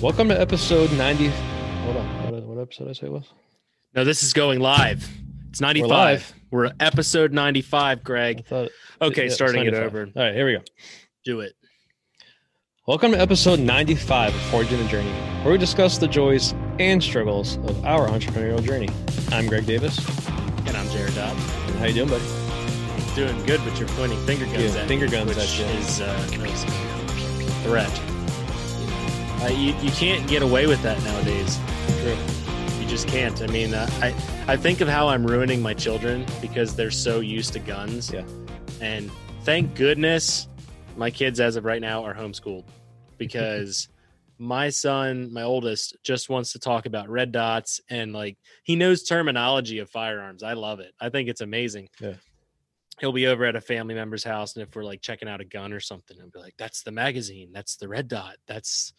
Welcome to episode 90. Hold on. What, what episode did I say it was? No, this is going live. It's 95. live. We're, episode 95, Greg. thought, Okay, yeah, starting it over. All right, here we go. Do it. Welcome to episode 95 of Forging a Journey, where we discuss the joys and struggles of our entrepreneurial journey. I'm Greg Davis. And I'm Jared Dodd. How you doing, buddy? Doing good, but you're pointing finger guns Yeah, at finger me, guns which at you. is uh, a threat. Uh, you, you can't get away with that nowadays. True. You just can't. I mean, uh, I I think of how I'm ruining my children because they're so used to guns. Yeah. And thank goodness my kids, as of right now, are homeschooled because my son, my oldest, just wants to talk about red dots and like he knows terminology of firearms. I love it. I think it's amazing. Yeah. He'll be over at a family member's house, and if we're like checking out a gun or something, I'll be like, "That's the magazine. That's the red dot. That's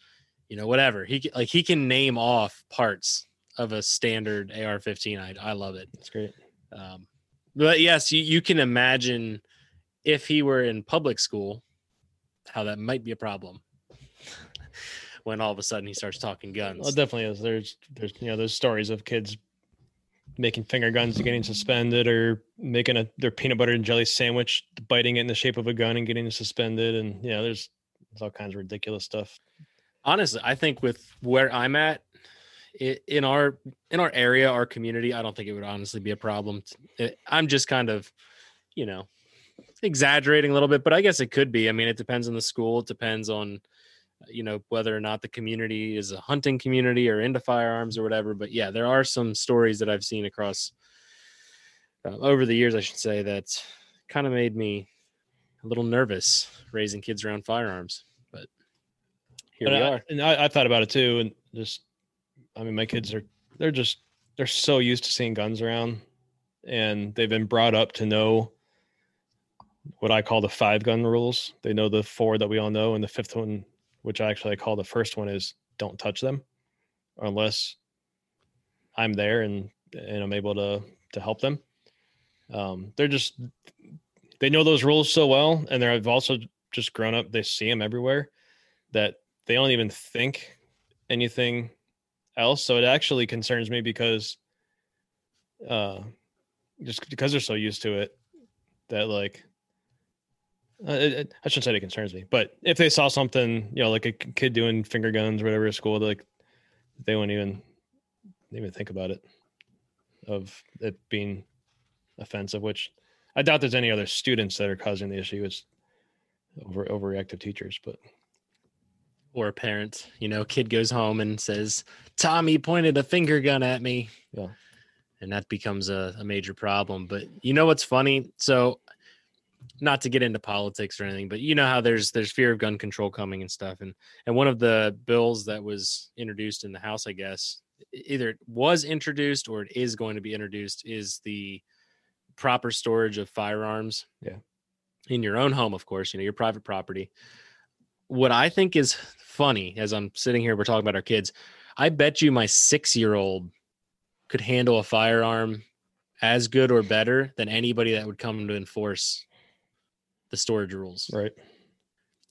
you know whatever." He like he can name off parts of a standard AR-15. I I love it. That's great. Um, but yes, you, you can imagine if he were in public school, how that might be a problem when all of a sudden he starts talking guns. Well, it definitely is. There's, there's, you know, there's stories of kids making finger guns and getting suspended, or making a their peanut butter and jelly sandwich, biting it in the shape of a gun and getting suspended, and yeah, there's, there's all kinds of ridiculous stuff. Honestly, I think with where I'm at i in our in our area, our community, I don't think it would honestly be a problem. It, I'm just kind of, you know, exaggerating a little bit, but I guess it could be. I mean, it depends on the school. It depends on, you know, whether or not the community is a hunting community or into firearms or whatever. But yeah, there are some stories that I've seen across uh, over the years, I should say, that kind of made me a little nervous raising kids around firearms. But here And we I, are. and I, I thought about it too, and just, I mean, my kids are they're just they're so used to seeing guns around, and they've been brought up to know what I call the five gun rules. They know the four that we all know, and the fifth one, which I actually call the first one, is don't touch them unless I'm there and and I'm able to to help them. Um, they're just they know those rules so well, and they're I've also just grown up. They see them everywhere that they don't even think anything else. So it actually concerns me because uh just because they're so used to it that like uh, it, it- I shouldn't say it concerns me, but if they saw something, you know, like a kid doing finger guns or whatever at school, like they wouldn't even even think about it of it being offensive, which I doubt there's any other students that are causing the issue. It's over overreactive teachers, but Or a parent, you know, kid goes home and says, Tommy pointed a finger gun at me. Yeah. And that becomes a, a major problem. But you know what's funny? So not to get into politics or anything, but you know how there's there's fear of gun control coming and stuff. And and one of the bills that was introduced in the House, I guess, either it was introduced or it is going to be introduced, is the proper storage of firearms. Yeah. In your own home, of course, you know, your private property. What I think is funny as I'm sitting here, we're talking about our kids. I bet you my six year old could handle a firearm as good or better than anybody that would come to enforce the storage rules right.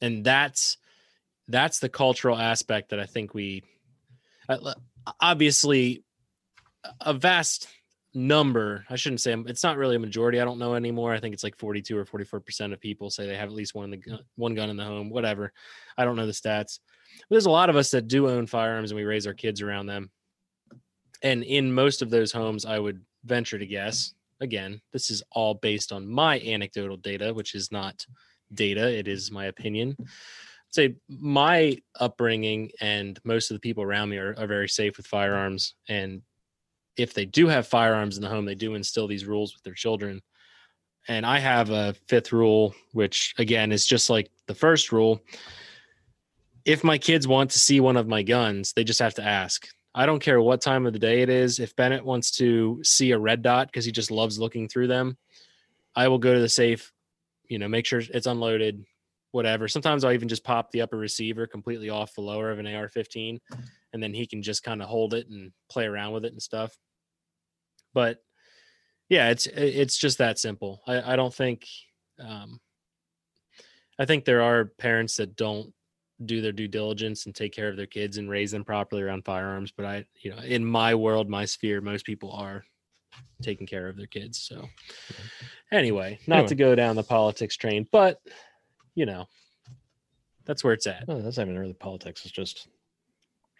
and that's that's the cultural aspect that i think we uh, obviously a vast number i shouldn't say it's not really a majority i don't know anymore. I think it's like 42 or 44 percent of people say they have at least one in the gun, one gun in the home whatever. I don't know the stats. But there's a lot of us that do own firearms and we raise our kids around them. And in most of those homes i would venture to guess again this is all based on my anecdotal data which is not data it is my opinion. I'd say my upbringing and most of the people around me are, are very safe with firearms and if they do have firearms in the home they do instill these rules with their children. And i have a fifth rule which again is just like the first rule. If my kids want to see one of my guns they just have to ask. I don't care what time of the day it is. If bennett wants to see a red dot because he just loves looking through them i will go to the safe you know make sure it's unloaded whatever. Sometimes i'll even just pop the upper receiver completely off the lower of an ar-15 and then he can just kind of hold it and play around with it and stuff but yeah it's it's just that simple i, I don't think um, i think there are parents that don't do their due diligence and take care of their kids and raise them properly around firearms. But I, you know, in my world, my sphere, most people are taking care of their kids. So anyway, not Anyway. to go down the politics train, but you know, that's where it's at. Oh, that's not even really politics. It's just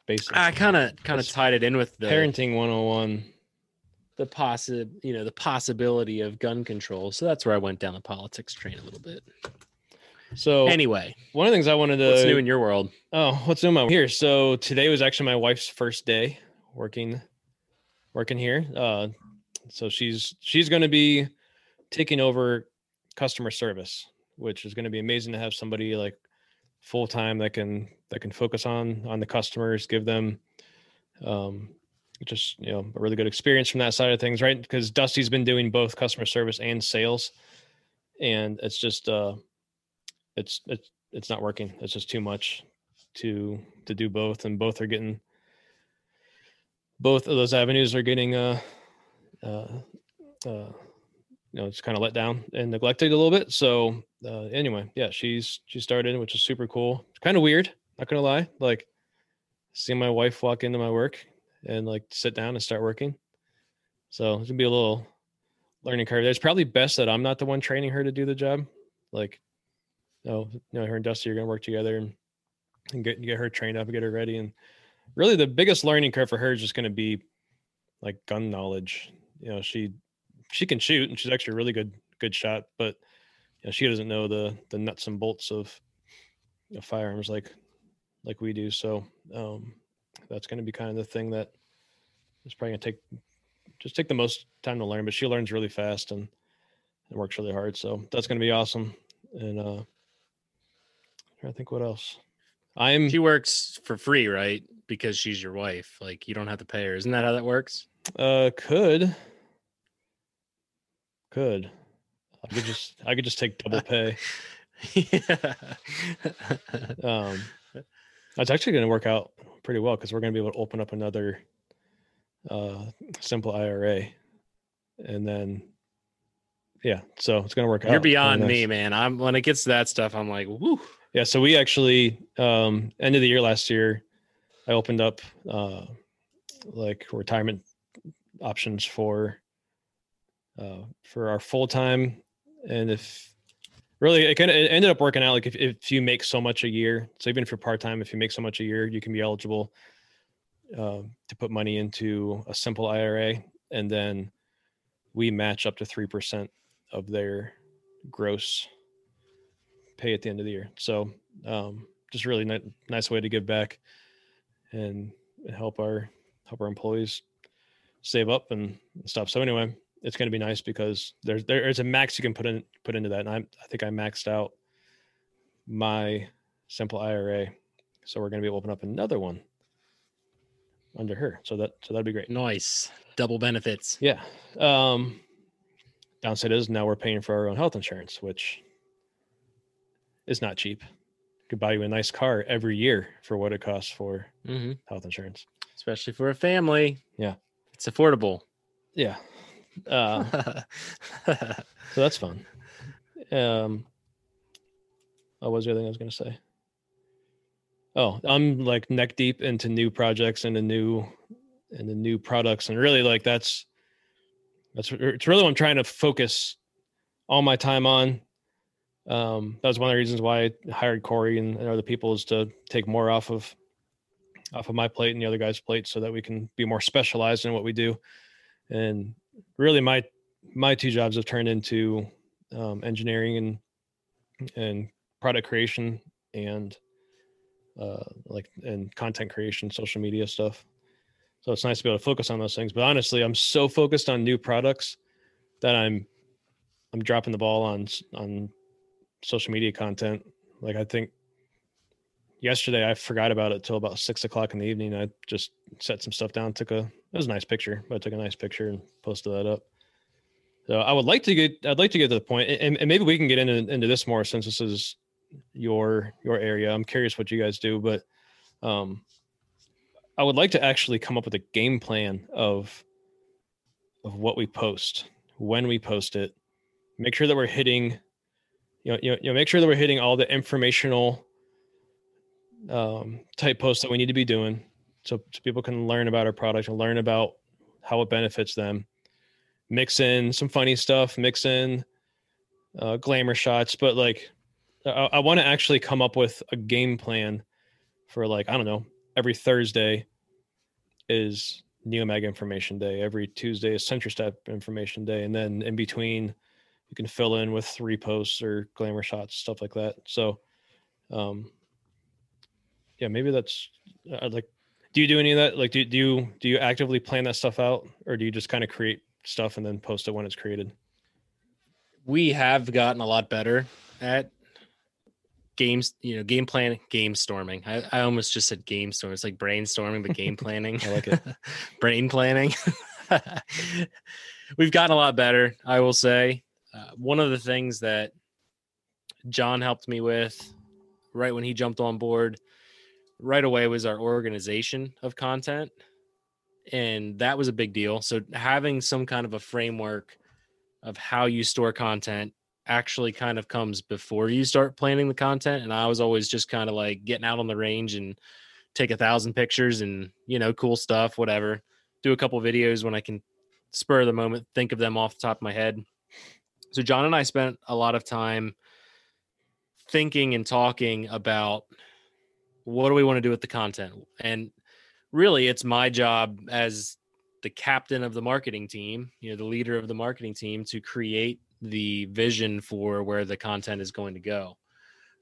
basic. I kind of kind of tied it in with the parenting 101. The possi you know the possibility of gun control. So that's where I went down the politics train a little bit. So Anyway, one of the things I wanted to what's new in your world? Oh, what's new in my here? So today was actually my wife's first day working working here. Uh so she's she's going to be taking over customer service, which is going to be amazing to have somebody like full time that can that can focus on on the customers, give them um just, you know, a really good experience from that side of things, right? Because Dusty's been doing both customer service and sales and it's just uh it's it's it's not working. It's just too much to to do both, and both are getting both of those avenues are getting uh uh uh you know it's kind of let down and neglected a little bit. So uh anyway, yeah, she's she started, which is super cool. It's kind of weird, not gonna lie. Like seeing my wife walk into my work and like sit down and start working. So it's gonna be a little learning curve. It's probably best that I'm not the one training her to do the job. Like no, you know, her and Dusty are gonna work together and, and get get her trained up and get her ready. And really the biggest learning curve for her is just gonna be like gun knowledge. You know, she she can shoot and she's actually a really good good shot, but you know, she doesn't know the the nuts and bolts of know, firearms like like we do. So um that's gonna be kind of the thing that is probably gonna take just take the most time to learn, but she learns really fast and, and works really hard. So that's gonna be awesome. And uh I think what else. I'm She works for free, right? Because she's your wife. Like you don't have to pay her. Isn't that how that works? uh could could I could just I could just take double pay. yeah. Um that's actually gonna work out pretty well because we're gonna be able to open up another uh simple IRA and then yeah, so it's gonna work out. You're beyond me, man. I'm when it gets to that stuff, I'm like, woo. Yeah, so we actually um end of the year last year, I opened up uh like retirement options for uh for our full time and if really it kind of ended up working out like if, if you make so much a year so even if you're part-time if you make so much a year you can be eligible um, to put money into a simple ira and then we match up to 3% of their gross pay at the end of the year. So um, just really ni- nice way to give back and help our help our employees save up and stuff. So anyway, it's going to be nice because there's there's a max you can put in put into that, and I I think I maxed out my simple IRA, so we're going to be able to open up another one under her. So that so that'd be great. Nice. Double benefits. Yeah. Um, downside is now we're paying for our own health insurance, which is not cheap. Could buy you a nice car every year for what it costs for hmm health insurance. Especially for a family. Yeah. It's affordable. Yeah. Uh, so that's fun. Um, what was the other thing I was going to say? Oh, I'm like neck deep into new projects and the new and the new products, and really like that's that's it's really what I'm trying to focus all my time on. Um, that was one of the reasons why I hired Corey and, and other people is to take more off of off of my plate and the other guy's plate, so that we can be more specialized in what we do. And really, my my two jobs have turned into um, engineering and and product creation and uh, like and content creation, social media stuff. So it's nice to be able to focus on those things. But honestly, I'm so focused on new products that I'm I'm dropping the ball on on social media content. Like I think yesterday I forgot about it till about six o'clock in the evening. I just set some stuff down, took a it was a nice picture, but I took a nice picture and posted that up. So I would like to get I'd like to get to the point, and, and maybe we can get into into this more since this is your your area. I'm curious what you guys do, but um, I would like to actually come up with a game plan of of what we post, when we post it, make sure that we're hitting, you know, you know make sure that we're hitting all the informational um, type posts that we need to be doing so, so people can learn about our product and learn about how it benefits them. Mix in some funny stuff mix in uh, glamour shots but like i, I want to actually come up with a game plan for like i don't know every thursday is neomag information day every tuesday is Sentry Strap information day and then in between you can fill in with three posts or glamour shots stuff like that. So um yeah maybe that's i'd uh, like do you do any of that? Like do, do you do you actively plan that stuff out or do you just kind of create stuff and then post it when it's created? We have gotten a lot better at games you know game planning game storming. I, I almost just said game storm it's like brainstorming but game planning. I like it. Brain planning. We've gotten a lot better i will say. Uh, one of the things that john helped me with right when he jumped on board right away was our organization of content and that was a big deal. So having some kind of a framework of how you store content actually kind of comes before you start planning the content and i was always just kind of like getting out on the range and take a thousand pictures and you know cool stuff whatever. Do a couple videos when i can spur of the moment think of them off the top of my head. So john and i spent a lot of time thinking and talking about what do we want to do with the content? And really, it's my job as the captain of the marketing team, you know, the leader of the marketing team to create the vision for where the content is going to go.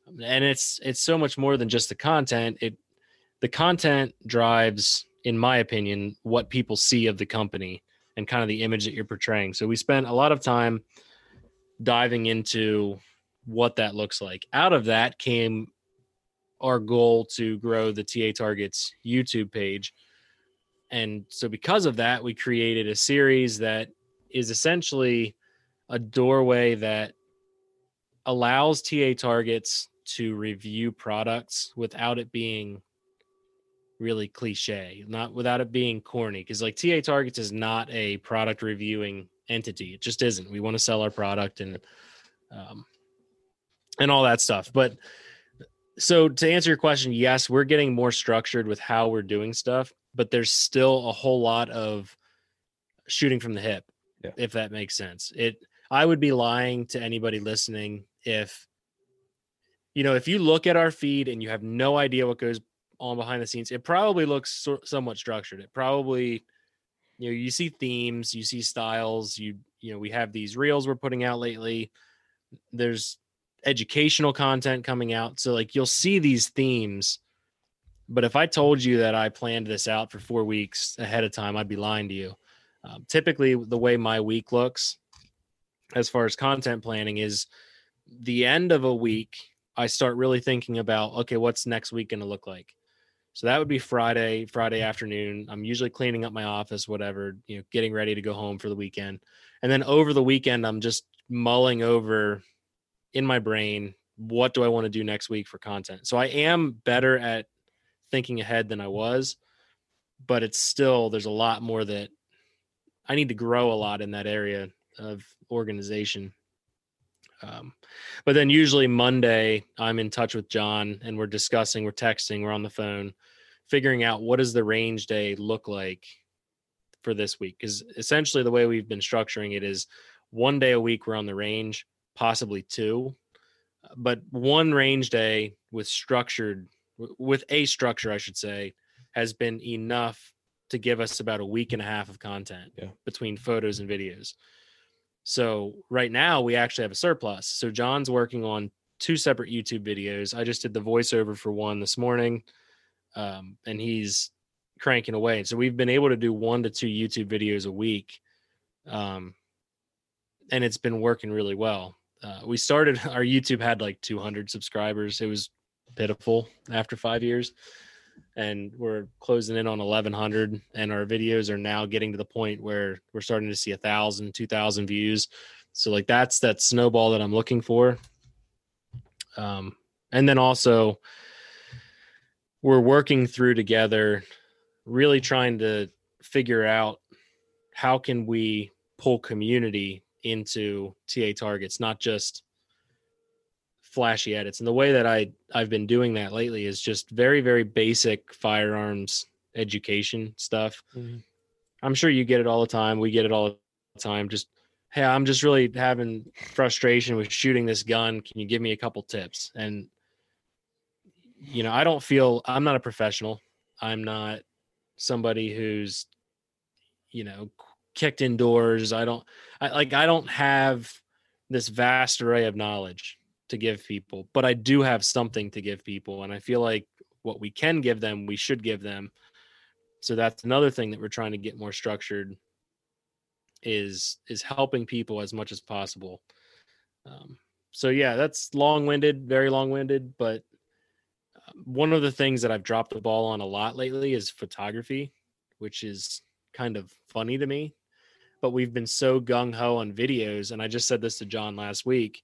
And it's it's so much more than just the content. It the content drives in my opinion what people see of the company and kind of the image that you're portraying. So we spent a lot of time diving into what that looks like. Out of that came our goal to grow the TA Targets YouTube page. And so, because of that, we created a series that is essentially a doorway that allows TA Targets to review products without it being really cliche, not without it being corny. Because, like, TA Targets is not a product reviewing entity, it just isn't. We want to sell our product and, um, and all that stuff. But so to answer your question, yes, we're getting more structured with how we're doing stuff, but there's still a whole lot of shooting from the hip, yeah. if that makes sense. It I would be lying to anybody listening if you know, if you look at our feed and you have no idea what goes on behind the scenes, it probably looks so, somewhat structured. It probably you know, you see themes, you see styles, you you know, we have these reels we're putting out lately. There's educational content coming out. So like you'll see these themes. But if I told you that I planned this out for four weeks ahead of time, I'd be lying to you. Um, typically, the way my week looks, as far as content planning, is the end of a week. I start really thinking about okay, what's next week going to look like. So that would be Friday, Friday afternoon. I'm usually cleaning up my office, whatever, you know, getting ready to go home for the weekend. And then over the weekend, I'm just mulling over in my brain what do I want to do next week for content. So I am better at thinking ahead than I was, but it's still there's a lot more that I need to grow a lot in that area of organization. Um, but then usually Monday I'm in touch with John and we're discussing, we're texting, we're on the phone, figuring out what does the range day look like for this week. Because essentially the way we've been structuring it is one day a week we're on the range possibly two, but one range day with structured with a structure, I should say, has been enough to give us about a week and a half of content yeah. between photos and videos. So right now we actually have a surplus. So John's working on two separate YouTube videos. I just did the voiceover for one this morning, um, and he's cranking away. So we've been able to do one to two YouTube videos a week, um, and it's been working really well uh, we started our YouTube had like 200 subscribers. It was pitiful after five years, and we're closing in on 1100. And our videos are now getting to the point where we're starting to see a thousand, two thousand views. So like that's that snowball that I'm looking for. Um, and then also we're working through together, really trying to figure out how can we pull community into TA targets, not just flashy edits. And the way that I I've been doing that lately is just very very basic firearms education stuff. Mhm. I'm sure you get it all the time. We get it all the time. Just hey, I'm just really having frustration with shooting this gun. Can you give me a couple tips? And you know, I don't feel I'm not a professional. I'm not somebody who's you know kicked indoors. I don't I like I don't have this vast array of knowledge to give people, but I do have something to give people and I feel like what we can give them, we should give them. So that's another thing that we're trying to get more structured is is helping people as much as possible. Um, so yeah, that's long-winded, very long-winded, but uh, one of the things that I've dropped the ball on a lot lately is photography, which is kind of funny to me. But we've been so gung ho on videos, and I just said this to John last week.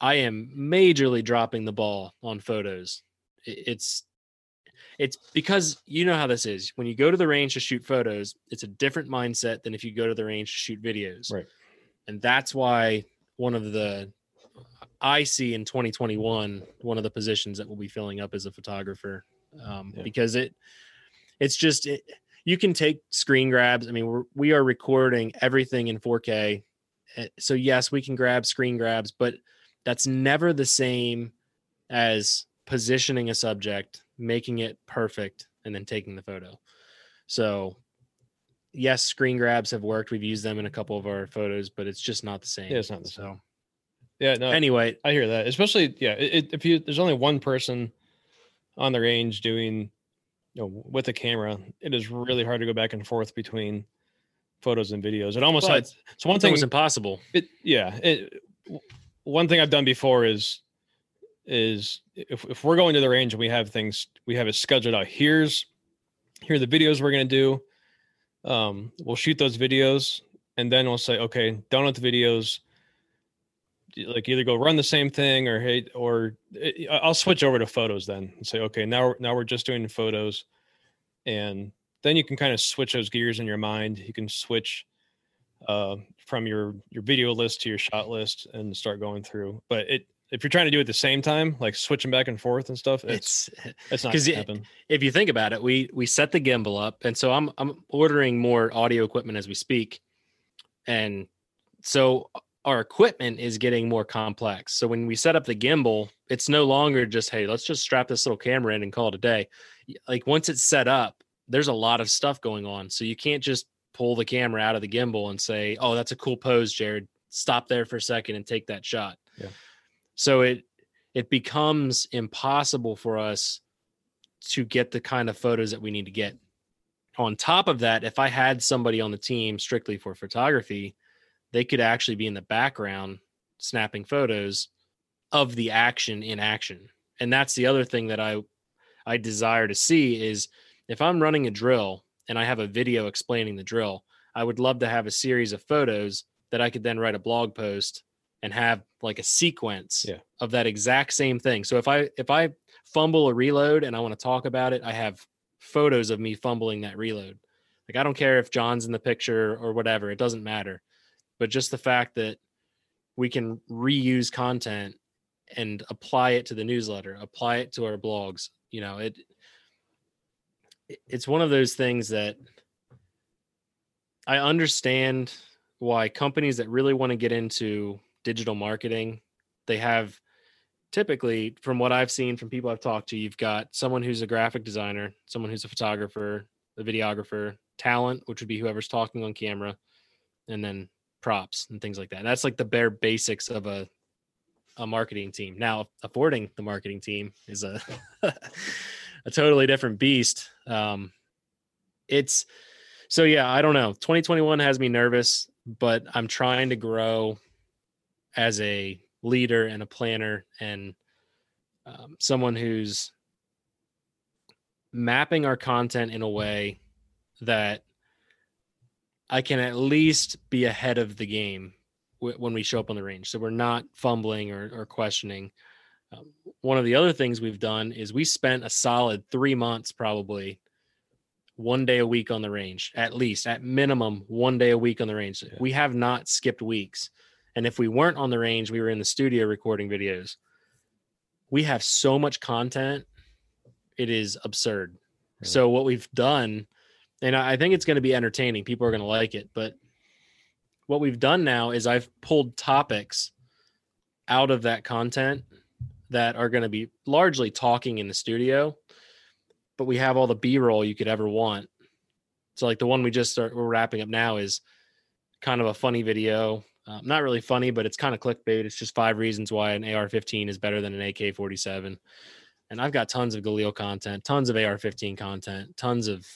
I am majorly dropping the ball on photos. It's it's because you know how this is. When you go to the range to shoot photos, it's a different mindset than if you go to the range to shoot videos. Right. And that's why one of the I see in 2021 one of the positions that will be filling up as a photographer um, Yeah. because it it's just it, you can take screen grabs. I mean, we're, we are recording everything in 4K, Uh, so yes, we can grab screen grabs, but that's never the same as positioning a subject, making it perfect, and then taking the photo. So yes, screen grabs have worked. We've used them in a couple of our photos, but it's just not the same. Yeah, it's not the so, same. Yeah, no, Anyway, I hear that. Especially, yeah, it- if you there's only one person on the range doing, you know, with a camera, it is really hard to go back and forth between photos and videos. It almost had so one thing. was impossible. It yeah. It, one thing I've done before is is if if we're going to the range and we have things we have it scheduled out. Here's here are the videos we're gonna do. Um, we'll shoot those videos and then we'll say, okay, done with the videos. Like either go run the same thing or hey, or eh, I'll switch over to photos then and say, okay, now now we're just doing photos, and then you can kind of switch those gears in your mind. You can switch uh, from your your video list to your shot list and start going through. But it if you're trying to do it at the same time, like switching back and forth and stuff, it's It's it's not gonna happen. if you think about it, we we set the gimbal up, and so I'm I'm ordering more audio equipment as we speak, and so our equipment is getting more complex. So when we set up the gimbal, it's no longer just hey, let's just strap this little camera in and call it a day. Like once it's set up, there's a lot of stuff going on, so you can't just pull the camera out of the gimbal and say, "Oh, that's a cool pose, Jared. Stop there for a second and take that shot." Yeah. So it it becomes impossible for us to get the kind of photos that we need to get. On top of that, if I had somebody on the team strictly for photography, they could actually be in the background snapping photos of the action in action. And that's the other thing that I I desire to see is if I'm running a drill and I have a video explaining the drill, I would love to have a series of photos that I could then write a blog post and have like a sequence Yeah. of that exact same thing. So if I if I fumble a reload and I want to talk about it, I have photos of me fumbling that reload. Like I don't care if John's in the picture or whatever, it doesn't matter. But just the fact that we can reuse content and apply it to the newsletter, apply it to our blogs, you know, it it- it's one of those things that I understand why companies that really want to get into digital marketing, they have typically from what I've seen from people I've talked to, you've got someone who's a graphic designer, someone who's a photographer, a videographer, talent, which would be whoever's talking on camera, and then props and things like that. that's like the bare basics of a a marketing team. Now, affording the marketing team is a a totally different beast. Um, it's so yeah, I don't know. 2021 has me nervous, but I'm trying to grow as a leader and a planner and um, someone who's mapping our content in a way that I can at least be ahead of the game w- when we show up on the range. So we're not fumbling or, or questioning. Um, one of the other things we've done is we spent a solid three months probably one day a week on the range, at least at minimum one day a week on the range. Yeah. We have not skipped weeks. And if we weren't on the range, we were in the studio recording videos. we have so much content, it is absurd. So what we've done, and I think it's going to be entertaining. People are going to like it, but what we've done now is I've pulled topics out of that content that are going to be largely talking in the studio, but we have all the B-roll you could ever want. So like the one we just start, we're wrapping up now is kind of a funny video. Um, not really funny, but it's kind of clickbait. It's just five reasons why an AR-15 is better than an AK-47. And I've got tons of Galil content, tons of AR-15 content, tons of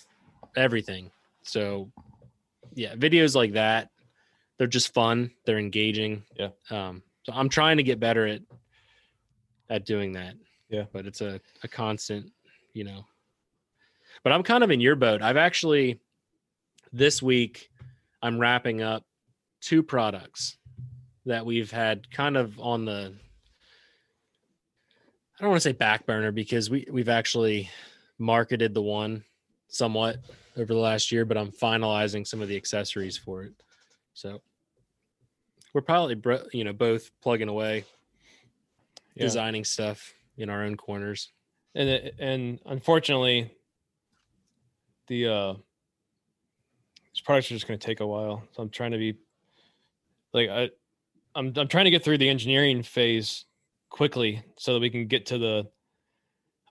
everything. So yeah, videos like that, they're just fun. They're engaging. Yeah. Um, so I'm trying to get better at at doing that. Yeah. But it's a, a constant, you know. But I'm kind of in your boat. I've actually this week I'm wrapping up two products that we've had kind of on the I don't want to say back burner because we we've actually marketed the one somewhat over the last year, but I'm finalizing some of the accessories for it. So we're probably you know both plugging away, Yeah. designing stuff in our own corners. and it, and unfortunately the uh these products are just going to take a while so i'm trying to be like i i'm i'm trying to get through the engineering phase quickly so that we can get to the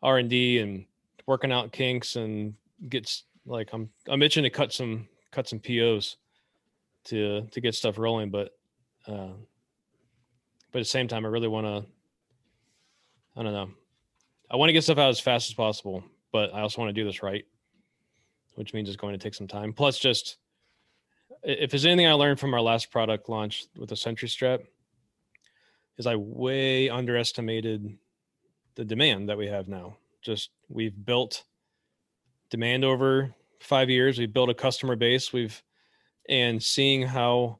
r&d and working out kinks and gets like i'm i'm itching to cut some cut some pos to to get stuff rolling but uh but at the same time i really want to i don't know I want to get stuff out as fast as possible, but I also want to do this right, which means it's going to take some time. Plus, just if there's anything I learned from our last product launch with the Sentry Strap, is I way underestimated the demand that we have now. Just we've built demand over five years. We've built a customer base. We've and seeing how,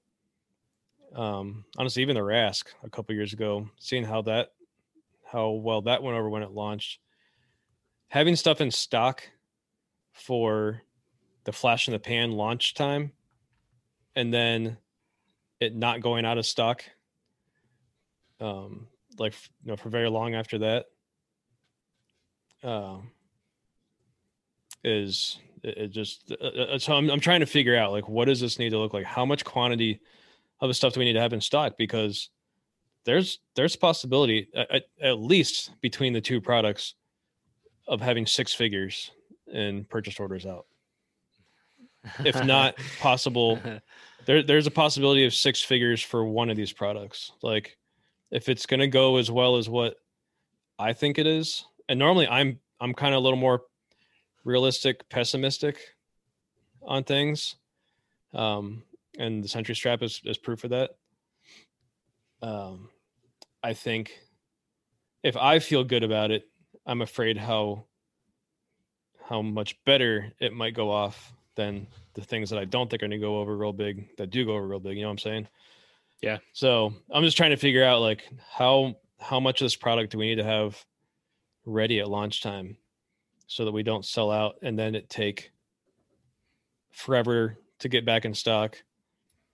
um, honestly, even the Rask a couple years ago, seeing how that how well that went over when it launched. Having stuff in stock for the flash in the pan launch time and then it not going out of stock um like you know for very long after that um is it, just uh, uh, so I'm, I'm trying to figure out like what does this need to look like? How much quantity of the stuff do we need to have in stock? Because there's there's a possibility at, at- at least between the two products of having six figures in purchase orders out. If not possible there, there's a possibility of six figures for one of these products. Like if it's going to go as well as what i think it is and normally i'm i'm kind of a little more realistic pessimistic on things. Um and the sentry strap is, is proof of that. Um i think if i feel good about it i'm afraid how how much better it might go off than the things that i don't think are going to go over real big that do go over real big you know what i'm saying? Yeah. so i'm just trying to figure out like how how much of this product do we need to have ready at launch time so that we don't sell out and then it take forever to get back in stock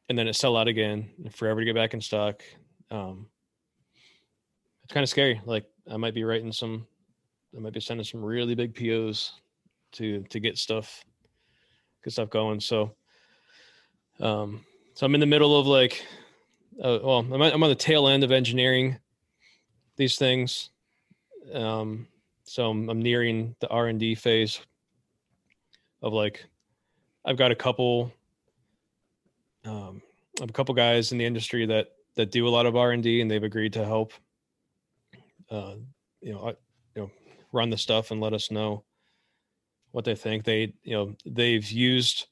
and then it sell out again and forever to get back in stock um it's kind of scary. Like i might be writing some i might be sending some really big pos to to get stuff get stuff going. So um so i'm in the middle of like uh, well I'm, I'm on the tail end of engineering these things um so i'm, I'm nearing the r&d phase of like i've got a couple um a couple guys in the industry that that do a lot of r&d and they've agreed to help uh you know I, you know run the stuff and let us know what they think. They you know they've used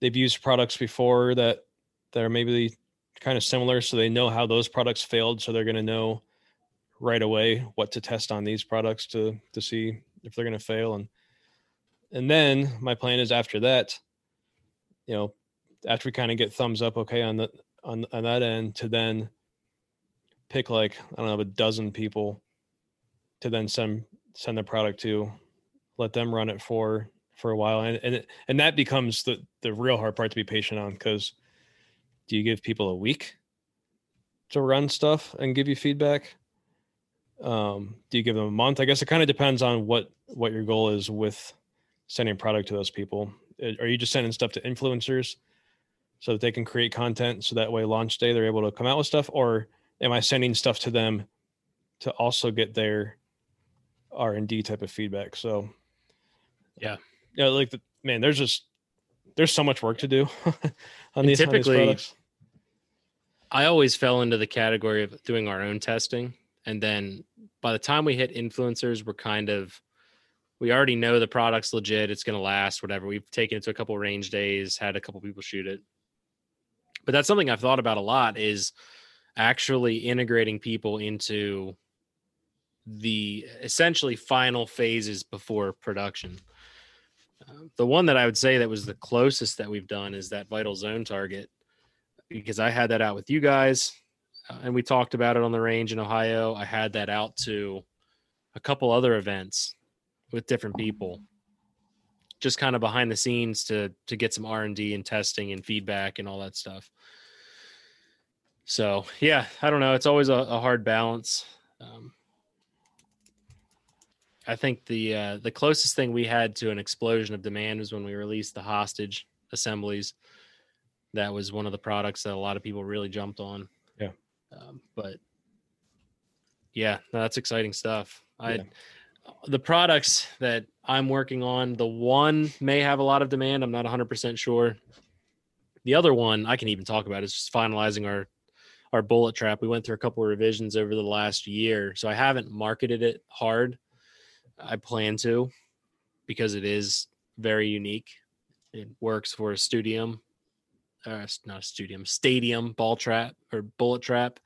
they've used products before that that are maybe kind of similar so they know how those products failed so they're going to know right away what to test on these products to to see if they're going to fail. And and then my plan is after that you know after we kind of get thumbs up okay on the on on that end to then pick like i don't know a dozen people to then send send the product to let them run it for for a while. And and, it- and that becomes the the real hard part to be patient on because do you give people a week to run stuff and give you feedback Um, do you give them a month? I guess it kind of depends on what what your goal is with sending product to those people. Uh, Are you just sending stuff to influencers so that they can create content so that way launch day they're able to come out with stuff, or am I sending stuff to them to also get their R and D type of feedback? So, Yeah. yeah, like the man, there's just there's so much work to do on these on these typically- products. I always fell into the category of doing our own testing. And then by the time we hit influencers, we're kind of, we already know the product's legit. It's going to last, whatever. We've taken it to a couple range days, had a couple people shoot it. But that's something I've thought about a lot is actually integrating people into the essentially final phases before production. Uh, the one that I would say that was the closest that we've done is that vital zone target because I had that out with you guys and we talked about it on the range in Ohio. I had that out to a couple other events with different people. Just kind of behind the scenes to to get some R&D and testing and feedback and all that stuff. So, yeah, I don't know, it's always a, a hard balance. Um, I think the uh, the closest thing we had to an explosion of demand was when we released the hostage assemblies that was one of the products that a lot of people really jumped on. Um, but yeah, no, that's exciting stuff. I Yeah. the products that I'm working on, the one may have a lot of demand. I'm not 100% sure. The other one I can even talk about is just finalizing our our bullet trap. We went through a couple of revisions over the last year, so I haven't marketed it hard. I plan to because it is very unique. It works for a studium uh, not a studium, stadium ball trap or bullet trap,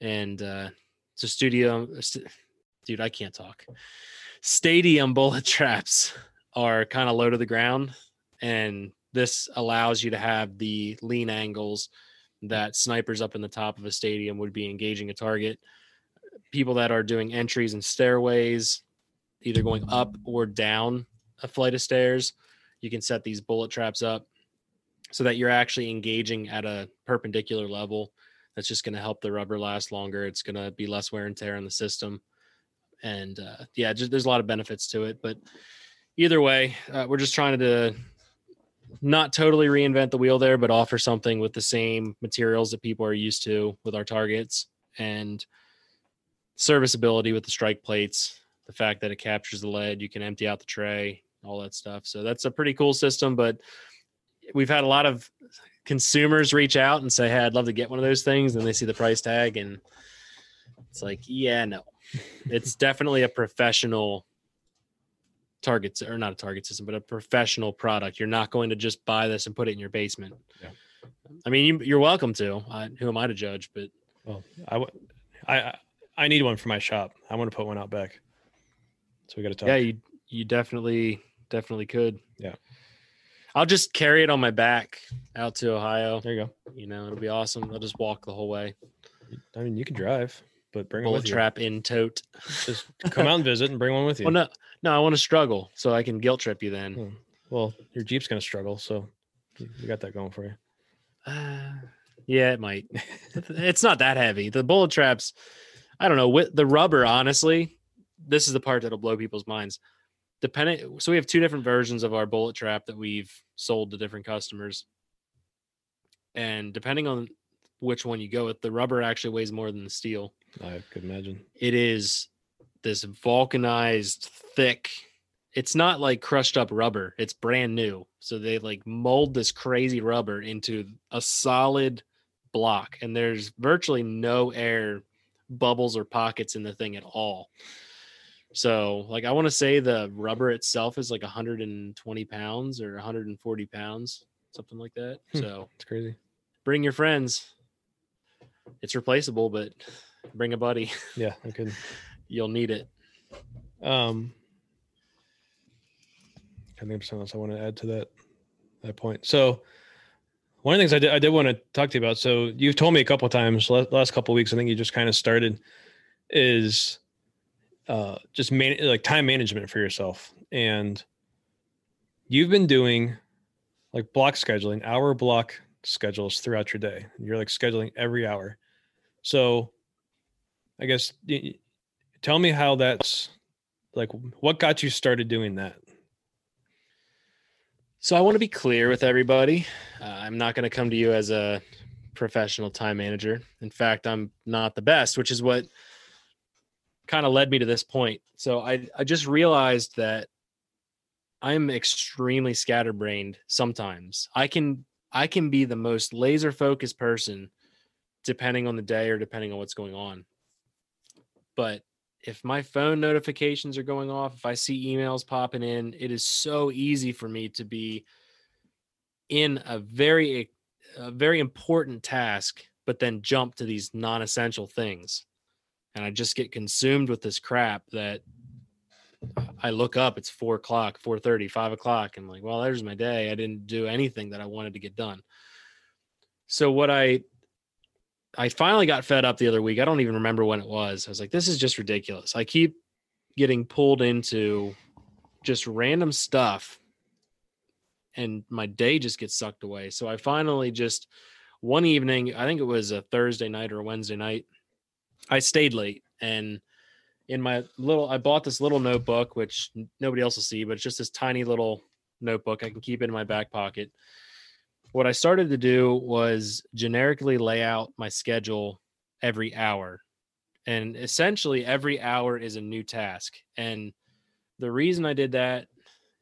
and uh, it's a studio. st- Dude, I can't talk. Stadium bullet traps are kind of low to the ground, and this allows you to have the lean angles that snipers up in the top of a stadium would be engaging a target. People that are doing entries and stairways, either going up or down a flight of stairs, you can set these bullet traps up so that you're actually engaging at a perpendicular level. That's just going to help the rubber last longer. It's going to be less wear and tear on the system. And uh, yeah, just, there's a lot of benefits to it. But either way, uh, we're just trying to not totally reinvent the wheel there, but offer something with the same materials that people are used to with our targets and serviceability with the strike plates. The fact that it captures the lead, you can empty out the tray, all that stuff. So that's a pretty cool system. But we've had a lot of consumers reach out and say, "Hey, I'd love to get one of those things," and they see the price tag, and it's like, "Yeah, no, it's definitely a professional target or not a target system, but a professional product. You're not going to just buy this and put it in your basement. Yeah. I mean, you, you're welcome to. I, who am I to judge? But Well, I, w- I, I- I need one for my shop. I want to put one out back. So we got to talk. yeah, you you definitely definitely could. Yeah. I'll just carry it on my back out to Ohio. there you go. You know, it'll be awesome. I'll just walk the whole way. I mean, you can drive, but bring it Bullet trap in tote. Just come out and visit and bring one with you. Well, no, no, I want to struggle so I can guilt trip you then. Hmm. Well, your Jeep's gonna struggle, so you you got that going for you. Uh, yeah, it might. it's not that heavy. The bullet traps, I don't know. With the rubber, honestly, this is the part that'll blow people's minds. Depending, so we have two different versions of our bullet trap that we've sold to different customers, and depending on which one you go with, the rubber actually weighs more than the steel. I could imagine. It is this vulcanized, thick. It's not like crushed up rubber. It's brand new. So they like mold this crazy rubber into a solid block, and there's virtually no air bubbles or pockets in the thing at all. So, like, I want to say the rubber itself is like 120 pounds or 140 pounds, something like that. Hmm. So, It's crazy. bring your friends. It's replaceable, but bring a buddy. Yeah, I could. You'll need it. Um, I think something else I want to add to that that point. So, one of the things I did I did want to talk to you about. So, you've told me a couple of times last couple of weeks. I think you just kind of started is uh just man like time management for yourself, and you've been doing like block scheduling, hour block schedules throughout your day. You're like scheduling every hour. So, I guess tell me how that's like what got you started doing that So I want to be clear with everybody. Uh, I'm not going to come to you as a professional time manager. In fact, I'm not the best, which is what kind of led me to this point. So I I just realized that I'm extremely scatterbrained sometimes. I can I can be the most laser focused person depending on the day or depending on what's going on. But if my phone notifications are going off, if I see emails popping in, it is so easy for me to be in a very a very important task, but then jump to these non-essential things. And I just get consumed with this crap that I look up, it's four o'clock, 4 30, 5 o'clock. I'm like, well, there's my day. I didn't do anything that I wanted to get done. So what I I finally got fed up the other week. I don't even remember when it was. I was like, this is just ridiculous. I keep getting pulled into just random stuff and my day just gets sucked away. So I finally just one evening, I think it was a Thursday night or a Wednesday night, I stayed late and in my little I bought this little notebook which nobody else will see, but it's just this tiny little notebook I can keep in my back pocket what I started to do was generically lay out my schedule every hour. And essentially, every hour is a new task. And the reason I did that,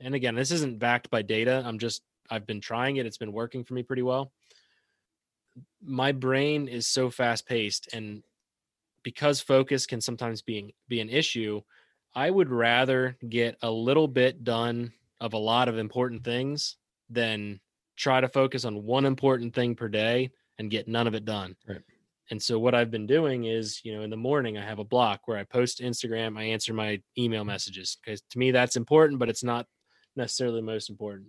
and again, this isn't backed by data, I'm just, I've been trying it, it's been working for me pretty well. My brain is so fast paced. And because focus can sometimes be, be an issue, I would rather get a little bit done of a lot of important things than try to focus on one important thing per day and get none of it done. Right. And so what I've been doing is, you know, in the morning I have a block where I post Instagram, I answer my email messages because to me that's important, but it's not necessarily the most important.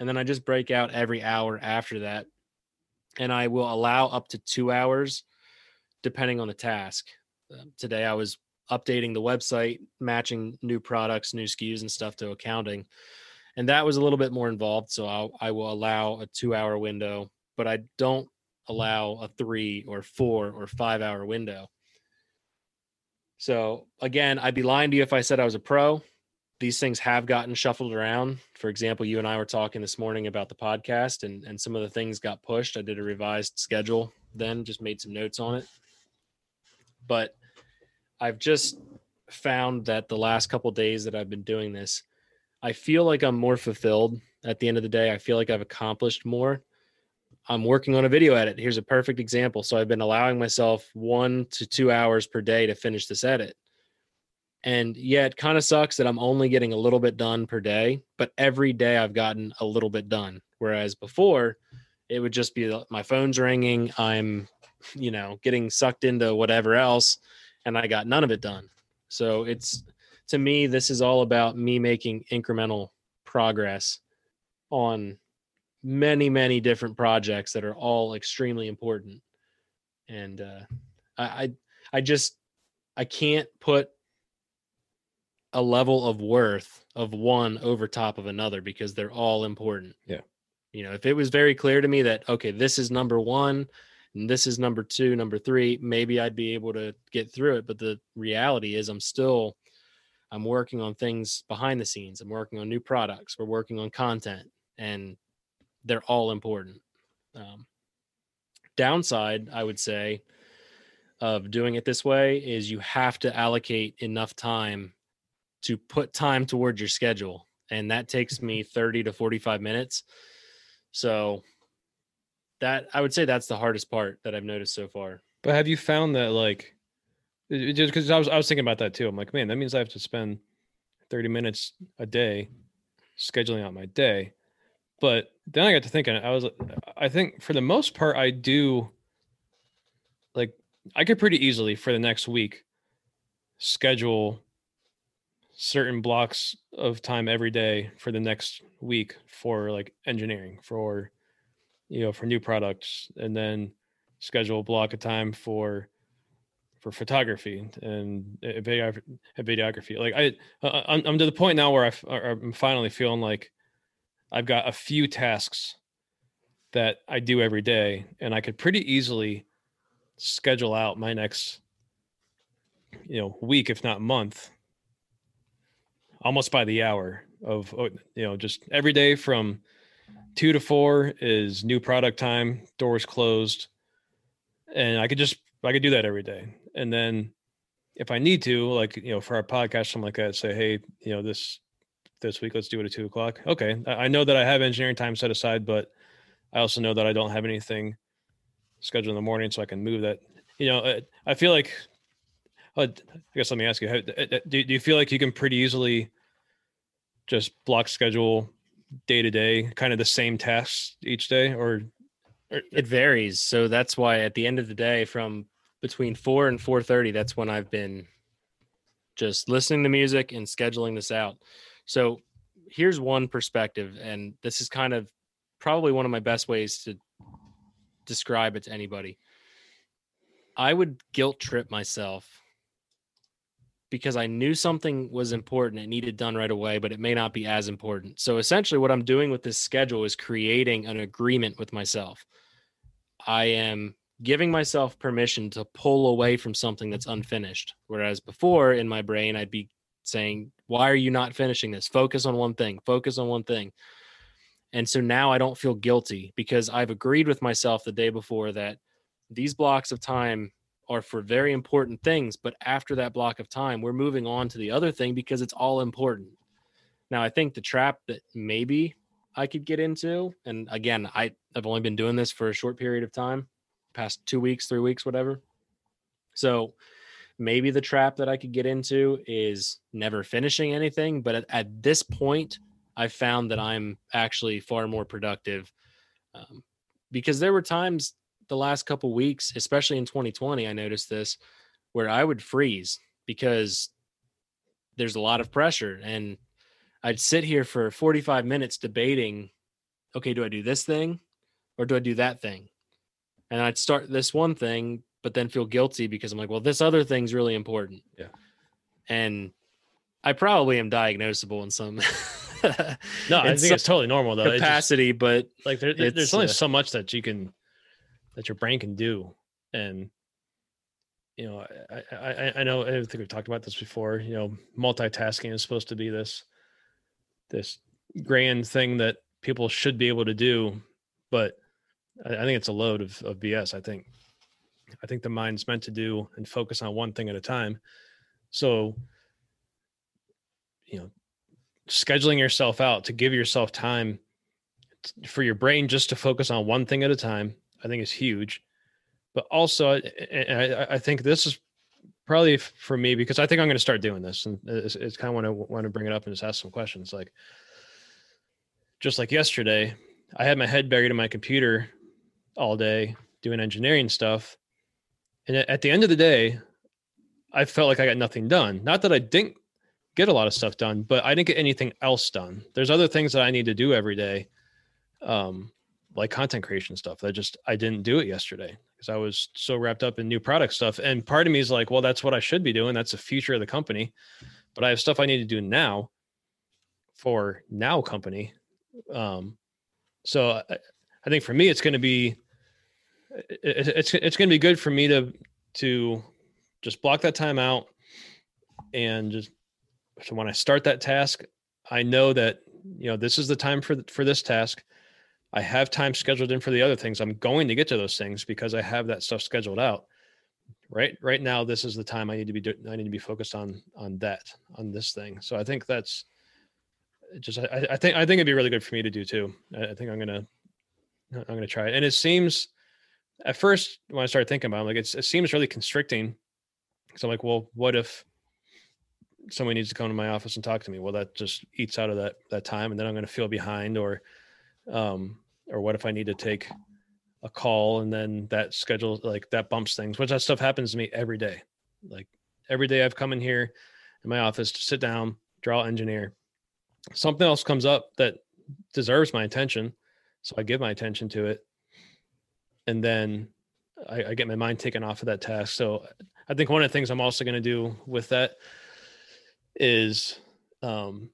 And then I just break out every hour after that. And I will allow up to two hours depending on the task. Uh, today I was updating the website, matching new products, new SKUs and stuff to accounting and that was a little bit more involved. So I'll, I will allow a two hour window, but I don't allow a three or four or five hour window. So again, I'd be lying to you if I said I was a pro. These things have gotten shuffled around. For example, you and I were talking this morning about the podcast, and and some of the things got pushed. I did a revised schedule, then just made some notes on it. But I've just found that the last couple days that I've been doing this, I feel like I'm more fulfilled at the end of the day. I feel like I've accomplished more. I'm working on a video edit. Here's a perfect example. So I've been allowing myself one to two hours per day to finish this edit. And yeah, it kind of sucks that I'm only getting a little bit done per day, but every day I've gotten a little bit done. Whereas before, it would just be my phone's ringing, I'm, you know, getting sucked into whatever else, and I got none of it done. So it's to me, this is all about me making incremental progress on many, many different projects that are all extremely important. And uh, I, I, I just, I can't put a level of worth of one over top of another because they're all important. Yeah. You know, if it was very clear to me that, okay, this is number one and this is number two, number three, maybe I'd be able to get through it. But the reality is, I'm still I'm working on things behind the scenes. I'm working on new products. We're working on content, and they're all important. Um, downside, I would say, of doing it this way is you have to allocate enough time to put time towards your schedule. And that takes me 30 to 45 minutes. So that I would say that's the hardest part that I've noticed so far. But have you found that like just because I was I was thinking about that too. I'm like, man, that means I have to spend 30 minutes a day scheduling out my day. But then I got to thinking, I was I think for the most part I do like I could pretty easily for the next week schedule certain blocks of time every day for the next week for like engineering for you know for new products and then schedule a block of time for for photography and eh, video eh, videography. Like I, uh, I'm, I'm to the point now where I, uh, I'm finally feeling like I've got a few tasks that I do every day, and I could pretty easily schedule out my next you know, week, if not month, almost by the hour of, oh, you know, just every day from two to four is new product time, doors closed. And I could just, I could do that every day. And then if I need to, like, you know, for our podcast, something like that, say, hey, you know, this, this week, let's do it at two o'clock. Okay. I know that I have engineering time set aside, but I also know that I don't have anything scheduled in the morning, so I can move that. You know, I feel like. Uh, I guess let me ask you: uh, uh, Do do you feel like you can pretty easily just block schedule day to day, kind of the same tasks each day, or, or it varies? So that's why at the end of the day, from between four and four thirty, that's when I've been just listening to music and scheduling this out. So here's one perspective, and this is kind of probably one of my best ways to describe it to anybody. I would guilt trip myself because I knew something was important. It needed done right away, but it may not be as important. So essentially, what I'm doing with this schedule is creating an agreement with myself. I am giving myself permission to pull away from something that's unfinished. Whereas before in my brain, I'd be saying, Why are you not finishing this? Focus on one thing, focus on one thing. And so now I don't feel guilty because I've agreed with myself the day before that these blocks of time are for very important things. But after that block of time, we're moving on to the other thing because it's all important. Now, I think the trap that maybe I could get into, and again, I, I've only been doing this for a short period of time, past two weeks, three weeks, whatever. So maybe the trap that I could get into is never finishing anything. But at, at this point, I found that I'm actually far more productive um, because there were times the last couple weeks, especially in 2020, I noticed this where I would freeze because there's a lot of pressure and I'd sit here for 45 minutes debating, okay, do I do this thing or do I do that thing? And I'd start this one thing, but then feel guilty because I'm like, well, this other thing's really important. Yeah. And I probably am diagnosable in some no, I think it's totally normal though. Capacity, just, but like there, there's only uh, so much that you can that your brain can do, and you know, I, I I know I think we've talked about this before. You know, multitasking is supposed to be this this grand thing that people should be able to do, but I, I think it's a load of, of BS. I think I think the mind's meant to do and focus on one thing at a time. So, you know, scheduling yourself out to give yourself time for your brain just to focus on one thing at a time, I think is huge. But also, I, I think this is probably for me because I think I'm going to start doing this, and it's, it's kind of want to want to bring it up and just ask some questions. Like, just like yesterday, I had my head buried in my computer all day doing engineering stuff, and at the end of the day, I felt like I got nothing done. Not that I didn't get a lot of stuff done, but I didn't get anything else done. There's other things that I need to do every day, um, like content creation stuff. That just I didn't do it yesterday because I was so wrapped up in new product stuff. And part of me is like, well, that's what I should be doing. That's the future of the company. But I have stuff I need to do now for now company. Um, so I, I think for me, it's going to be it, it's it's going to be good for me to to just block that time out and just so when I start that task, I know that you know this is the time for for this task. I have time scheduled in for the other things. I'm going to get to those things because I have that stuff scheduled out. Right, right now, this is the time I need to be. Do, I need to be focused on on that on this thing. So I think that's just. I, I think I think it'd be really good for me to do too. I, I think I'm gonna I'm gonna try it. And it seems at first when I started thinking about it, like it seems really constricting. So I'm like, well, what if somebody needs to come to my office and talk to me well that just eats out of that that time and then i'm going to feel behind or um or what if i need to take a call and then that schedule like that bumps things which that stuff happens to me every day. Like every day i've come in here in my office to sit down draw engineer. Something else comes up that deserves my attention so i give my attention to it. And then I, I get my mind taken off of that task. So i think one of the things i'm also going to do with that is um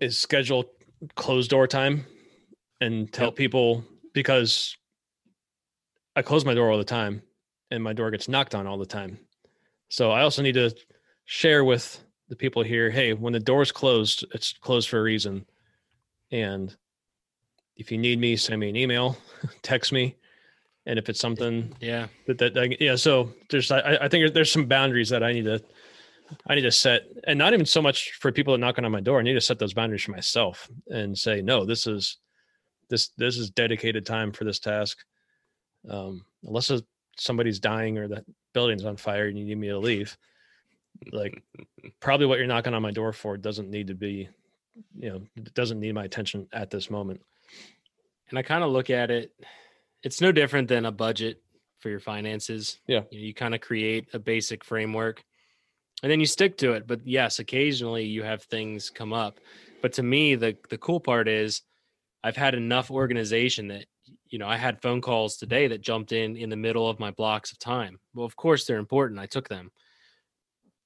is schedule closed door time and tell yep. people because I close my door all the time and my door gets knocked on all the time. So I also need to share with the people here, hey, when the door's closed, it's closed for a reason. And if you need me, send me an email, text me. And if it's something Yeah. that, that, that yeah, so there's I, I think there's some boundaries that I need to I need to set and not even so much for people that knocking on my door. I need to set those boundaries for myself and say, no, this is this this is dedicated time for this task. Um, unless it's- somebody's dying or the building's on fire and you need me to leave, like probably what you're knocking on my door for doesn't need to be, you know, it doesn't need my attention at this moment. And I kind of look at it, it's no different than a budget for your finances. Yeah. You, you kind of create a basic framework and then you stick to it. But yes, occasionally you have things come up. But to me, the the cool part is I've had enough organization that you know, I had phone calls today that jumped in in the middle of my blocks of time. Well, of course they're important. I took them.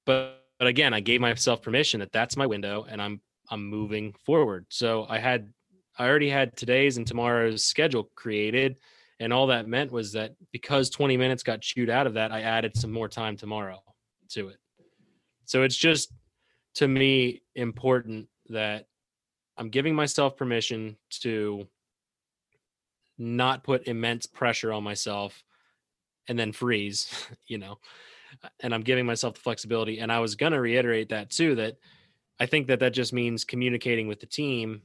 But but again, I gave myself permission that that's my window and I'm I'm moving forward. So I had I already had today's and tomorrow's schedule created. And all that meant was that because 20 minutes got chewed out of that, I added some more time tomorrow to it. So it's just to me important that I'm giving myself permission to not put immense pressure on myself and then freeze, you know. And I'm giving myself the flexibility. And I was going to reiterate that too that I think that that just means communicating with the team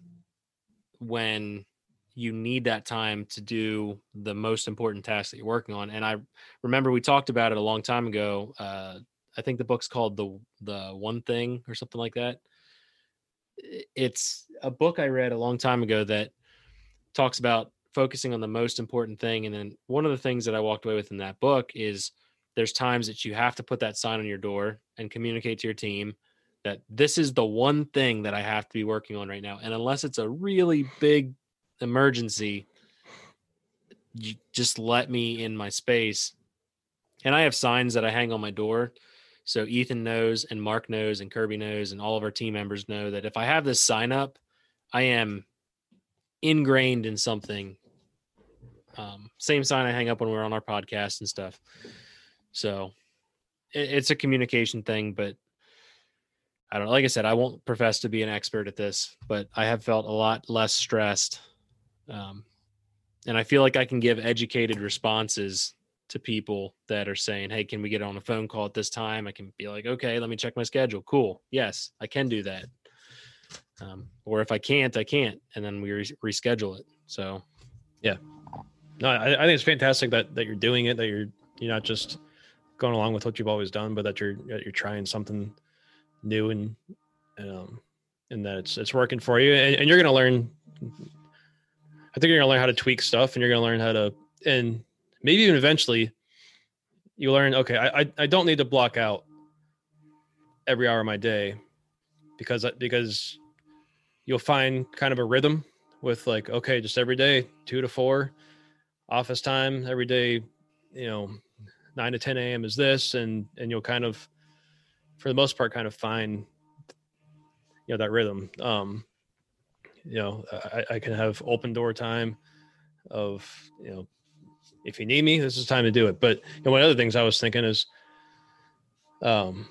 when you need that time to do the most important task that you're working on. And I remember we talked about it a long time ago. Uh, I think the book's called the the one thing or something like that. It's a book I read a long time ago that talks about focusing on the most important thing. And then one of the things that I walked away with in that book is there's times that you have to put that sign on your door and communicate to your team that this is the one thing that I have to be working on right now. And unless it's a really big emergency, you just let me in my space. And I have signs that I hang on my door. So Ethan knows and Mark knows and Kirby knows and all of our team members know that if I have this sign up, I am ingrained in something. Um, same sign I hang up when we're on our podcast and stuff. So it, it's a communication thing, but I don't. Like I said, I won't profess to be an expert at this, but I have felt a lot less stressed. Um, and I feel like I can give educated responses to people that are saying, Hey, can we get on a phone call at this time? I can be like, okay, let me check my schedule. Cool. Yes, I can do that. Um, or if I can't, I can't. And then we re- reschedule it. So yeah, No, I, I think it's fantastic that that you're doing it. That you're you're not just going along with what you've always done, but that you're that you're trying something new and and um and that it's it's working for you. And, and you're gonna learn. I think you're gonna learn how to tweak stuff, and you're gonna learn how to and maybe even eventually you learn. Okay, I I, I don't need to block out every hour of my day because because you'll find kind of a rhythm with like okay just every day two to four office time every day you know 9 to 10 a.m is this and and you'll kind of for the most part kind of find you know that rhythm. Um you know i, I can have open door time of you know if you need me this is time to do it. But you know one of the things i was thinking is um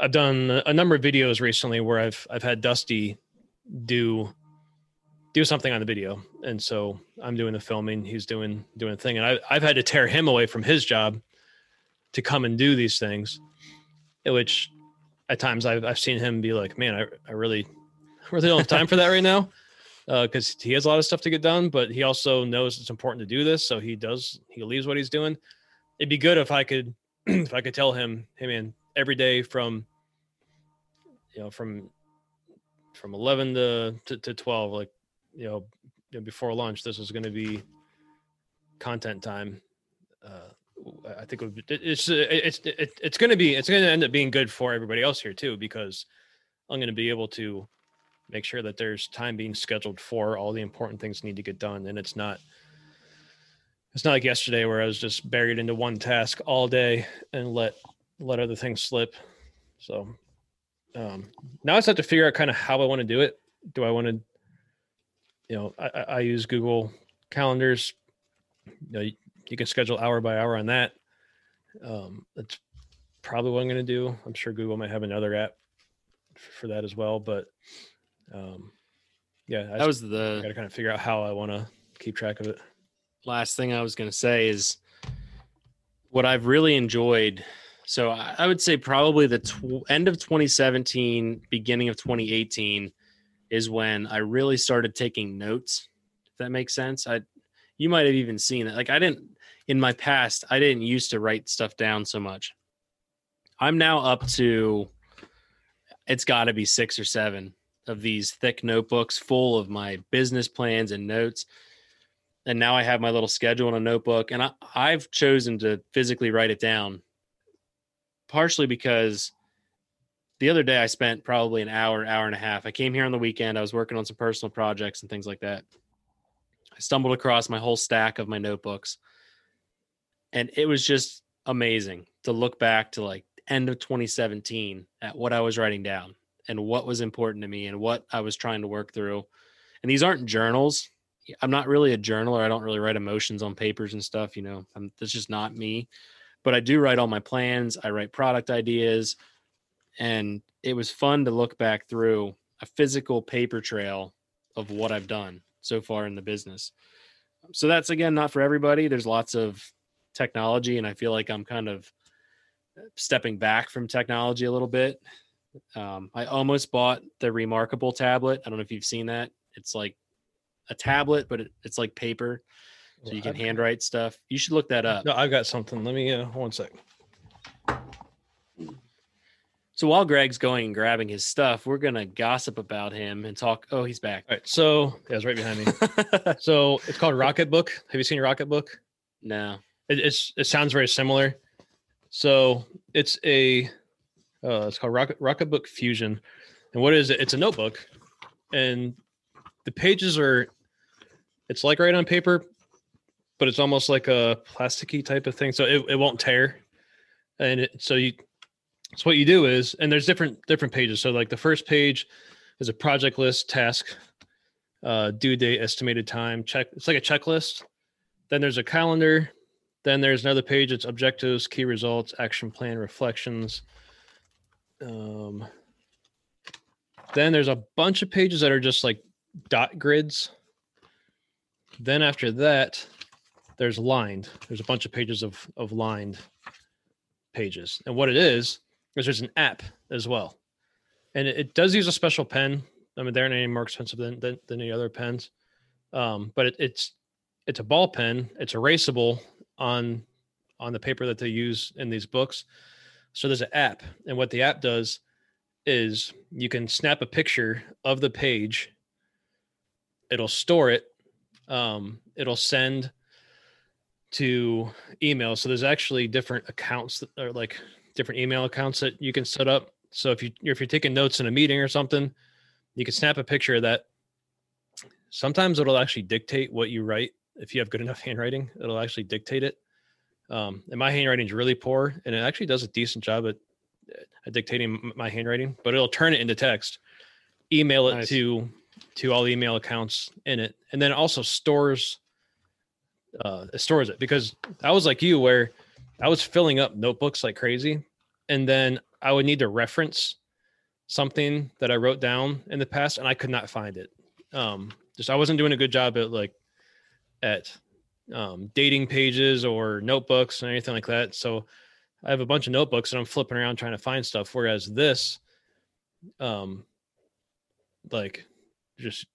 i've done a number of videos recently where i've i've had dusty do do something on the video. And so i'm doing the filming he's doing doing a thing. And I, i've had to tear him away from his job to come and do these things which at times i've, I've seen him be like man i, I really really don't have time for that right now. Uh, because he has a lot of stuff to get done but he also knows it's important to do this. So he does he leaves what he's doing. It'd be good if i could if i could tell him hey man every day from you know from from 11 to, to, to 12 like you know, you know, before lunch this is going to be content time. Uh i think it be, it's it's it's, it's going to be it's going to end up being good for everybody else here too because i'm going to be able to make sure that there's time being scheduled for all the important things need to get done and it's not it's not like yesterday where i was just buried into one task all day and let let other things slip so um now i just have to figure out kind of how i want to do it do i want to you know I, I use google calendars you know you, you can schedule hour by hour on that um it's probably what I'm going to do. I'm sure Google might have another app for that as well, but um, yeah, I That was the got to kind of figure out how I want to keep track of it. last thing I was going to say is what I've really enjoyed. So I would say probably the tw- end of 2017, beginning of 2018 is when I really started taking notes. If that makes sense. I you might have even seen it. Like I didn't in my past, I didn't used to write stuff down so much. I'm now up to it's got to be 6 or 7 of these thick notebooks full of my business plans and notes and now I have my little schedule in a notebook, and I, I've chosen to physically write it down, partially because the other day I spent probably an hour, hour and a half. I came here on the weekend. I was working on some personal projects and things like that. I stumbled across my whole stack of my notebooks, and it was just amazing to look back to like end of 2017 at what I was writing down and what was important to me and what I was trying to work through. And these aren't journals I'm not really a journaler. I don't really write emotions on papers and stuff. You know, I'm, that's just not me. But I do write all my plans. I write product ideas, and it was fun to look back through a physical paper trail of what I've done so far in the business. So that's again not for everybody. There's lots of technology, and I feel like I'm kind of stepping back from technology a little bit. Um, I almost bought the Remarkable tablet. I don't know if you've seen that. It's like a tablet, but it, it's like paper, so you can handwrite stuff. You should look that up. No, I've got something. Let me uh, one sec. So while Greg's going and grabbing his stuff, we're gonna gossip about him and talk. Oh, he's back. All right, so yeah, it's right behind me. so it's called Rocketbook. Have you seen Rocketbook? no, It, it's it sounds very similar. So it's a uh, it's called Rocket Rocketbook Fusion, and what is it? It's a notebook, and the pages are it's like right on paper, but it's almost like a plasticky type of thing, so it, it won't tear. And it, so you so what you do is, and there's different different pages. So like the first page is a project list, task, uh, due date, estimated time, check. It's like a checklist. Then there's a calendar. Then there's another page. It's objectives, key results, action plan, reflections. Um, then there's a bunch of pages that are just like dot grids. Then after that, there's lined. There's a bunch of pages of of lined pages. And what it is is there's an app as well, and it, it does use a special pen. I mean, they're not any more expensive than than, than any other pens, um, but it, it's it's a ball pen. It's erasable on on the paper that they use in these books. So there's an app, and what the app does is you can snap a picture of the page. It'll store it. Um, it'll send to email. So there's actually different accounts that are like different email accounts that you can set up. So if you if you're taking notes in a meeting or something, you can snap a picture of that. Sometimes it'll actually dictate what you write. If you have good enough handwriting, it'll actually dictate it. Um, and my handwriting is really poor, and it actually does a decent job at, at dictating my handwriting. But it'll turn it into text, email it Nice. to to all the email accounts in it, and then it also stores uh, it stores it because I was like you, where I was filling up notebooks like crazy, and then I would need to reference something that I wrote down in the past, and I could not find it. Um, just I wasn't doing a good job at like at um, dating pages or notebooks or anything like that. So I have a bunch of notebooks and I'm flipping around trying to find stuff. Whereas this, um, like just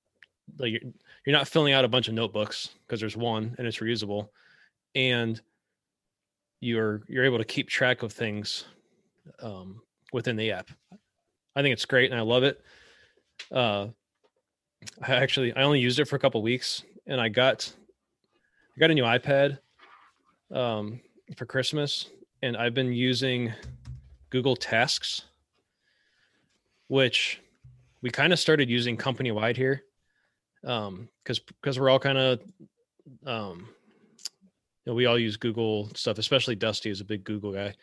like you're, not filling out a bunch of notebooks because there's one and it's reusable, and you're you're able to keep track of things um, within the app. I think it's great and I love it. Uh, I actually I only used it for a couple weeks and I got I got a new iPad um, for Christmas and I've been using Google Tasks, which we kind of started using company wide here um because because we're all kind of um you know, we all use google stuff especially dusty is a big google guy.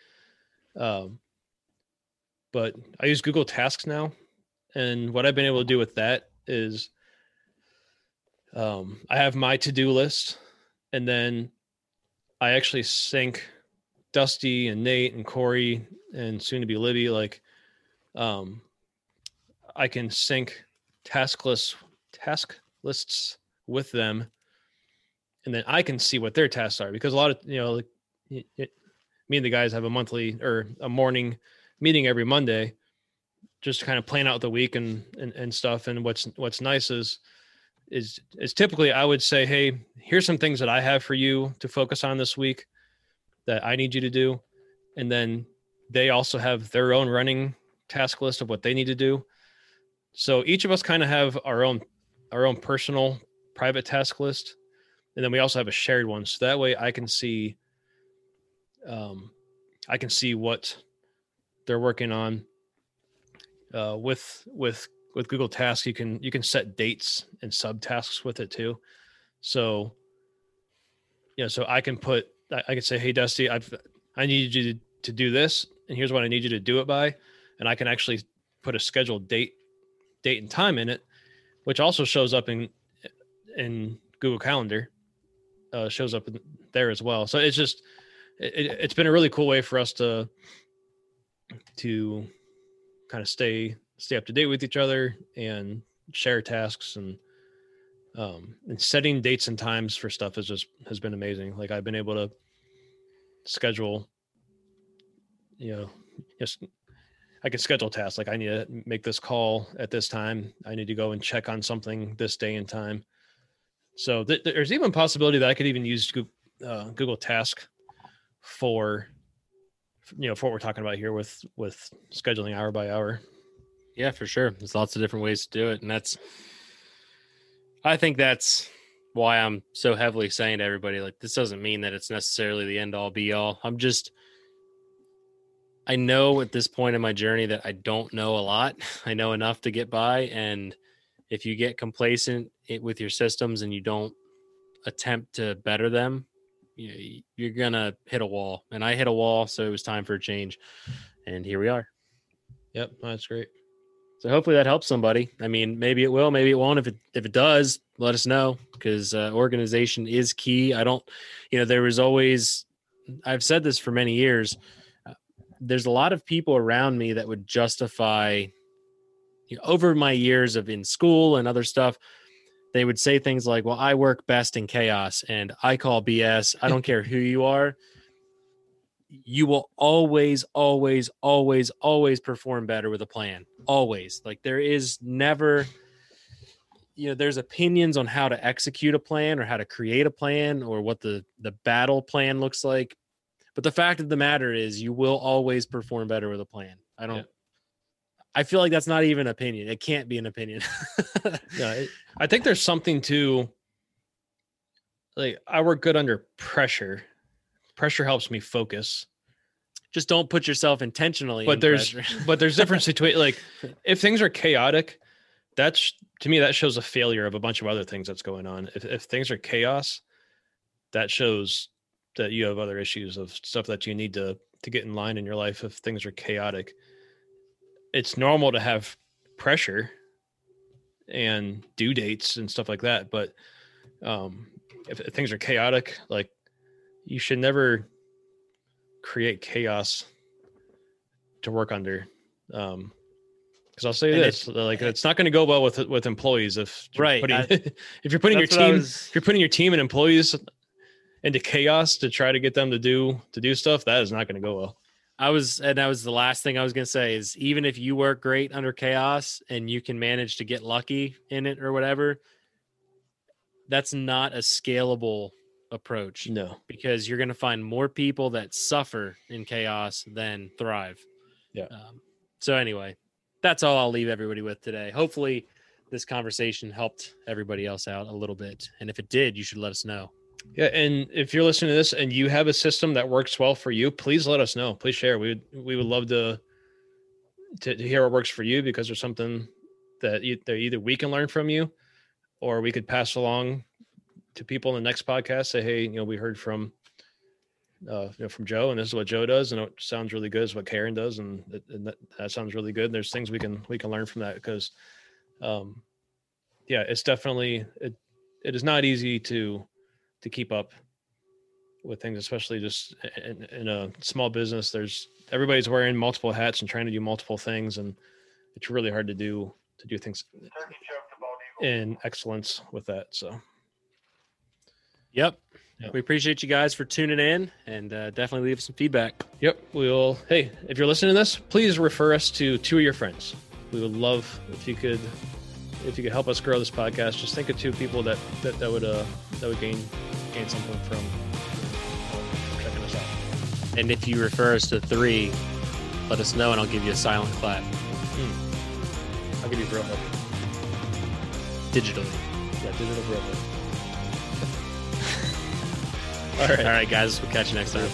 Um but i use google tasks now and what i've been able to do with that is um i have my to-do list and then i actually sync Dusty and Nate and Corey and soon to be Libby, like um I can sync task lists task lists with them. And then I can see what their tasks are because a lot of you know like it, it, me and the guys have a monthly or a morning meeting every Monday just to kind of plan out the week and, and and stuff. And what's what's nice is is is typically I would say hey here's some things that I have for you to focus on this week that I need you to do. And then they also have their own running task list of what they need to do. So each of us kind of have our own our own personal private task list. And then we also have a shared one. So that way i can see um i can see what they're working on uh with with with google tasks you can you can set dates and subtasks with it too. So you know so i can put i, I can say hey dusty i've i need you to, to do this and here's what i need you to do it by. And i can actually put a scheduled date date and time in it which also shows up in in google calendar uh, shows up there as well. So it's just it, it's been a really cool way for us to to kind of stay stay up to date with each other and share tasks and um and setting dates and times for stuff has just has been amazing. Like I've been able to schedule you know just I can schedule tasks like I need to make this call at this time. I need to go and check on something this day and time so th- there's even possibility that I could even use Google, uh, Google Task for, you know, for what we're talking about here with with scheduling hour by hour. Yeah, for sure. There's lots of different ways to do it, and that's. I think that's why I'm so heavily saying to everybody like this doesn't mean that it's necessarily the end all be all. I'm just I know at this point in my journey that I don't know a lot. I know enough to get by and if you get complacent with your systems and you don't attempt to better them, you're gonna hit a wall. And I hit a wall, so it was time for a change. And here we are. Yep, that's great. So hopefully that helps somebody. I mean, maybe it will, maybe it won't. If it if it does, let us know because uh, organization is key. I don't, you know, there was always. I've said this for many years. There's a lot of people around me that would justify you know, over my years of in school and other stuff, they would say things like, "Well, I work best in chaos, and I call BS. I don't care who you are. You will always, always, always, always perform better with a plan. Always. Like there is never." you know there's opinions on how to execute a plan or how to create a plan or what the the battle plan looks like but the fact of the matter is you will always perform better with a plan i don't yeah. I feel like that's not even an opinion. It can't be an opinion. yeah, it, I think there's something to like I work good under pressure. Pressure helps me focus. Just don't put yourself intentionally. But there's but there's difference between like if things are chaotic, that's to me that shows a failure of a bunch of other things that's going on. If if things are chaos, that shows that you have other issues of stuff that you need to to get in line in your life if things are chaotic it's normal to have pressure and due dates and stuff like that but um if, if things are chaotic like you should never create chaos to work under um because I'll say and this: like it's not going to go well with with employees if right. Putting, I, if you're putting your team, was... if you're putting your team and employees into chaos to try to get them to do to do stuff, that is not going to go well. I was, and that was the last thing I was going to say is even if you work great under chaos and you can manage to get lucky in it or whatever, that's not a scalable approach. No, because you're going to find more people that suffer in chaos than thrive. Yeah. Um, so, anyway, that's all I'll leave everybody with today. Hopefully, this conversation helped everybody else out a little bit. And if it did, you should let us know. Yeah, and if you're listening to this and you have a system that works well for you, please let us know. Please share. We would we would love to to, to hear what works for you because there's something that either, either we can learn from you or we could pass along to people in the next podcast. Say, hey, you know, we heard from uh, you know, from Joe, and this is what Joe does, and it sounds really good. Is what Karen does, and, and that, that, sounds really good. And There's things we can we can learn from that because, um, yeah, it's definitely it. It is not easy to to keep up with things, especially just in, in a small business. There's everybody's wearing multiple hats and trying to do multiple things, and it's really hard to do to do things in excellence with that. So, Yep. Yep. We appreciate you guys for tuning in and uh, definitely leave some feedback. yep, we'll. Hey, if you're listening to this, please refer us to two of your friends. We would love if you could, if you could help us grow this podcast. Just think of two people that that, that would uh that would gain gain something from checking us out. And if you refer us to three, let us know and I'll give you a silent clap I'll give you real help. digitally. Yeah, digital real help. All right. All right, guys. We'll catch you next time.